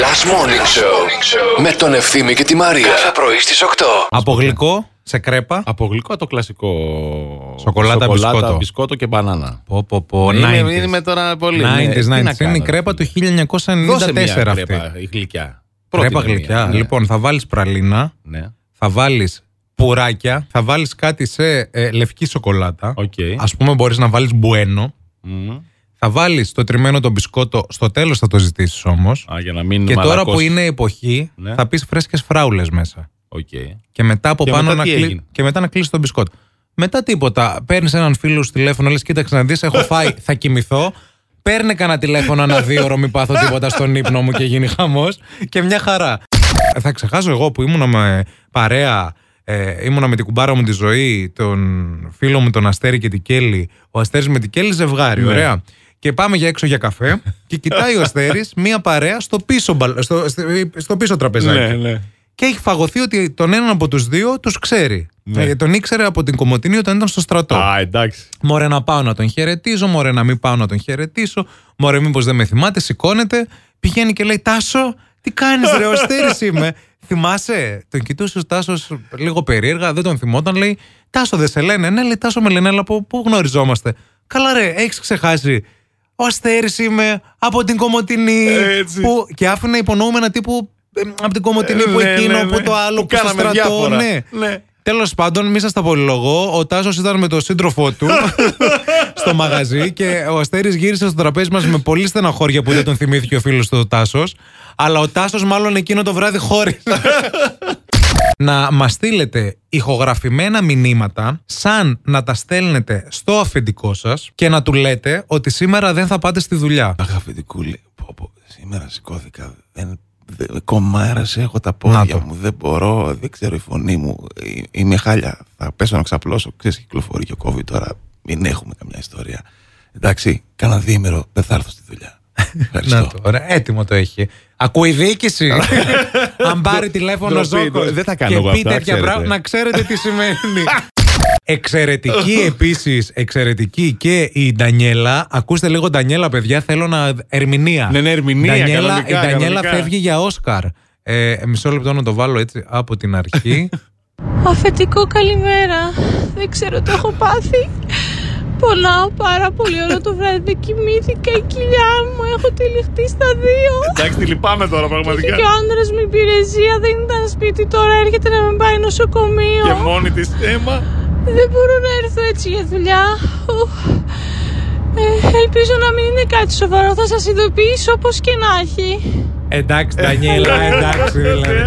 Last Morning Show με τον Ευθύμη και τη Μαρία. Κάθε πρωί στις 8. Από γλυκό σε κρέπα. Από γλυκό το κλασικό. Σοκολάτα, μπισκότο. μπισκότο και μπανάνα. Πω, πω, πω. Είναι, 90s. είναι με τώρα πολύ. 90s, ναι, τι 90s. να Είναι η κάνω, κρέπα ρε του φίλε. Δώσε 1994 μια αυτή. κρέπα, η γλυκιά. Κρέπα Πρότεινε μια, γλυκιά. ναι. Λοιπόν, θα βάλεις πραλίνα, Ναι. θα βάλεις πουράκια, θα βάλεις κάτι σε ε, λευκή σοκολάτα. Οκ. Ας πούμε, μπορείς να βάλεις Bueno. Μμμ. Θα βάλεις το τριμμένο το μπισκότο. Στο τέλος θα το ζητήσεις όμως. Α, για να μην Και τώρα μαλακώσεις. που είναι εποχή, Ναι. θα πεις φρέσκες φράουλες μέσα. Οκ. Και μετά από Και πάνω μετά να, τι κλει... έγινε; και μετά να κλείσει το μπισκότο. Μετά τίποτα. Παίρνεις έναν φίλο σου τηλέφωνο, λες: Κοίταξε να δεις, έχω φάει, θα κοιμηθώ. Παίρνε κανένα τηλέφωνο ένα δίωρο, μη πάθω τίποτα στον ύπνο μου και γίνει χαμός. Και μια χαρά. Θα ξεχάσω εγώ που ήμουνα με παρέα, ε, ήμουνα με την κουμπάρα μου τη Ζωή, τον φίλο μου τον Αστέρη και την Κέλλυ. Ο Αστέρης με την Κέλλυ ζευγάρι, Ναι. ωραία. Και πάμε για έξω για καφέ και κοιτάει ο Αστέρης μία παρέα στο πίσω, μπαλ- στο, στο, στο πίσω τραπεζάκι. Ναι, ναι. Και έχει φαγωθεί ότι τον έναν από τους δύο τους ξέρει. Ναι. Ε, τον ήξερε από την Κομωτινή όταν ήταν στο στρατό. Α, εντάξει. Μωρέ να πάω να τον χαιρετήσω, μωρέ να μην πάω να τον χαιρετήσω, μωρέ μήπως δεν με θυμάται, σηκώνεται, πηγαίνει και λέει Τάσο, τι κάνεις, ρε, ο Αστέρης είμαι. Θυμάσαι, τον κοιτούσε ο Τάσος λίγο περίεργα, δεν τον θυμόταν, λέει Τάσο δεν σε λένε. Ναι, λέει Τάσο με λένε, αλλά από πού γνωριζόμαστε. Καλά, ρε, έχεις ξεχάσει. Ο Αστέρης είμαι από την Κομωτινή. Έτσι. Που, και άφηνε υπονοούμενα τύπου ε, από την Κομωτινή που Ναι, εκείνο, ναι, που ναι. το άλλο, Που που, στο κάναμε στρατό. διάφορα. Ναι. Ναι. Τέλος πάντων, μη σας τα πολυλογώ. Ο Τάσος ήταν με τον σύντροφό του στο μαγαζί και ο Αστέρης γύρισε στο τραπέζι μας με πολύ στεναχώρια που δεν τον θυμήθηκε ο φίλος του ο Τάσος. Αλλά ο Τάσος, μάλλον εκείνο το βράδυ χώρισε. να μας στείλετε ηχογραφημένα μηνύματα σαν να τα στέλνετε στο αφεντικό σας και να του λέτε ότι σήμερα δεν θα πάτε στη δουλειά. Αγαπητικούλη, πω, πω, σήμερα σηκώθηκα. Δεν, δεν, κομμάρασε, έχω τα πόδια Να το. μου. Δεν μπορώ, δεν ξέρω η φωνή μου. Ε, Είμαι χάλια. Θα πέσω να ξαπλώσω. Ξέρεις, κυκλοφορεί και ο COVID τώρα. Μην έχουμε καμιά ιστορία. Εντάξει, κάνα διήμερο δεν θα έρθω στη δουλειά. Ευχαριστώ. Να το, ωραία, έτοιμο το έχει. Ακούει η διοίκηση. Αν πάρει τηλέφωνο Ντροπή, Ζόκο. ντροπή. Δεν τα κάνω και εγώ πει αυτά, τέτοια ξέρετε. πράγματα, να ξέρετε τι σημαίνει. Εξαιρετική επίσης, εξαιρετική και η Ντανιέλα. Ακούστε λίγο Ντανιέλα, παιδιά. Θέλω να. Ερμηνεία. Ναι, ναι, ερμηνεία, Ντανιέλα, κανονικά, η Ντανιέλα κανονικά. φεύγει για Όσκαρ. Ε, μισό λεπτό να το βάλω έτσι από την αρχή. Αφεντικό καλημέρα. Δεν ξέρω τι έχω πάθει. Πονάω πάρα πολύ όλο το βράδυ. Δεν κοιμήθηκα η κοιλιά μου. Έχω τυλιχτεί στα δύο. Εντάξει, τη λυπάμαι τώρα Είχε πραγματικά. και ο άντρα μου υπηρεσία. Δεν ήταν σπίτι τώρα. Έρχεται να με πάει νοσοκομείο. Και μόνη της αίμα. Δεν μπορώ να έρθω έτσι για δουλειά. Ουφ. Ε, ελπίζω να μην είναι κάτι σοβαρό. Θα σας ειδοποιήσω όπως και να έχει. εντάξει, Ντανιέλα, εντάξει δηλαδή.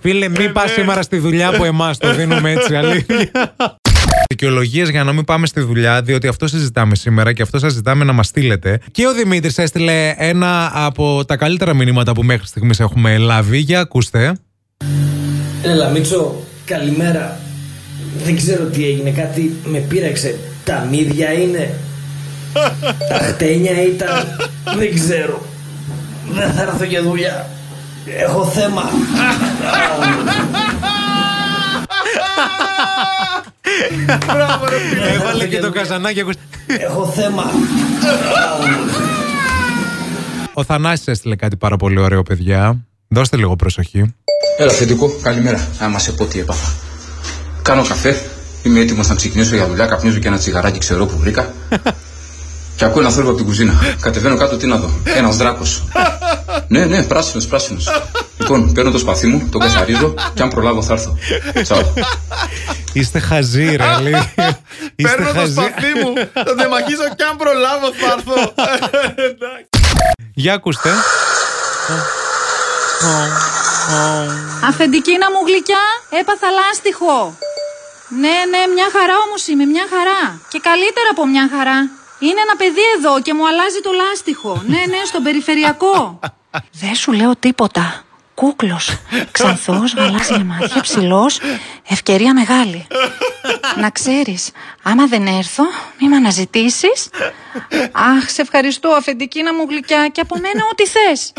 Φίλε, μην πας σήμερα στη δουλειά από εμάς. Το δίνουμε έτσι, αλήθεια. Δικαιολογίε για να μην πάμε στη δουλειά, διότι αυτό συζητάμε σήμερα και αυτό σας ζητάμε να μας στείλετε. Και ο Δημήτρης έστειλε ένα από τα καλύτερα μηνύματα που μέχρι στιγμής έχουμε λάβει. Για ακούστε. Έλα Μίτσο, καλημέρα. Δεν ξέρω τι έγινε, κάτι με πείραξε. Τα μύδια είναι. Τα χτένια ήταν. Δεν ξέρω. Δεν θα έρθω για δουλειά. Έχω θέμα. Έβαλε και το καζανάκι. ακούστε. Έχω θέμα. Ο Θανάσης έστειλε κάτι πάρα πολύ ωραίο, παιδιά. Δώστε λίγο προσοχή. Έλα, αφεντικό, καλημέρα. Άμα σε πω τι έπαθα. Κάνω καφέ, είμαι έτοιμος να ξεκινήσω για δουλειά, καπνίζω και ένα τσιγαράκι ξερό που βρήκα. και ακούω ένα θόρυβο από την κουζίνα. Κατεβαίνω κάτω, τι να δω. Ένας δράκος. ναι, ναι, πράσινος, πράσινος. Λοιπόν, παίρνω το σπαθί μου, το καθαρίζω και αν προλάβω θα έρθω. Τσαου. Είστε χαζοί, ρε. αλήθεια. Είστε Παίρνω το χαζοί. σπαθί μου, θα τεμαχίσω και αν προλάβω θα έρθω. Εντάξει. Για ακούστε. Αφεντικίνα μου γλυκιά, έπαθα λάστιχο. Ναι, ναι, μια χαρά όμως είμαι, μια χαρά. Και καλύτερα από μια χαρά. Είναι ένα παιδί εδώ και μου αλλάζει το λάστιχο. Ναι, ναι, στον περιφερειακό. Δεν σου λέω τίποτα. Κούκλος, ξανθός, γαλάζια μάτια, ψηλός, ευκαιρία μεγάλη. Να ξέρεις, άμα δεν έρθω, μη με αναζητήσεις. Αχ, σε ευχαριστώ αφεντικίνα μου γλυκιά και από μένα ό,τι θες.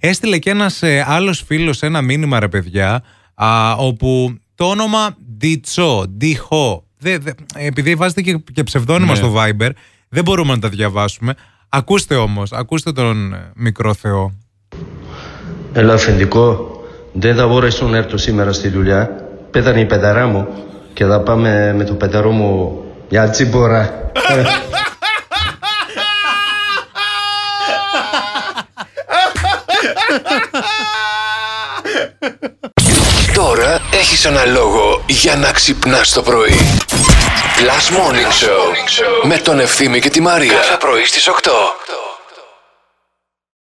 Έστειλε και ένας ε, άλλος φίλος ένα μήνυμα, ρε παιδιά, α, όπου το όνομα Διτσό, Διχό, δε, δε, επειδή βάζετε και, και ψευδόνυμα Ναι. στο Viber, δεν μπορούμε να τα διαβάσουμε. Ακούστε όμως, ακούστε τον ε, μικρό Θεό. Έλα, αφεντικό. Δεν θα μπορέσω να έρθω σήμερα στη δουλειά. Πέθανε η πεταρά μου και θα πάμε με το πεταρό μου για τσίπορα. Τώρα έχεις ένα λόγο για να ξυπνάς το πρωί. Last Morning Show με τον Ευθύμη και τη Μαρία. Κάθε πρωί στις 8.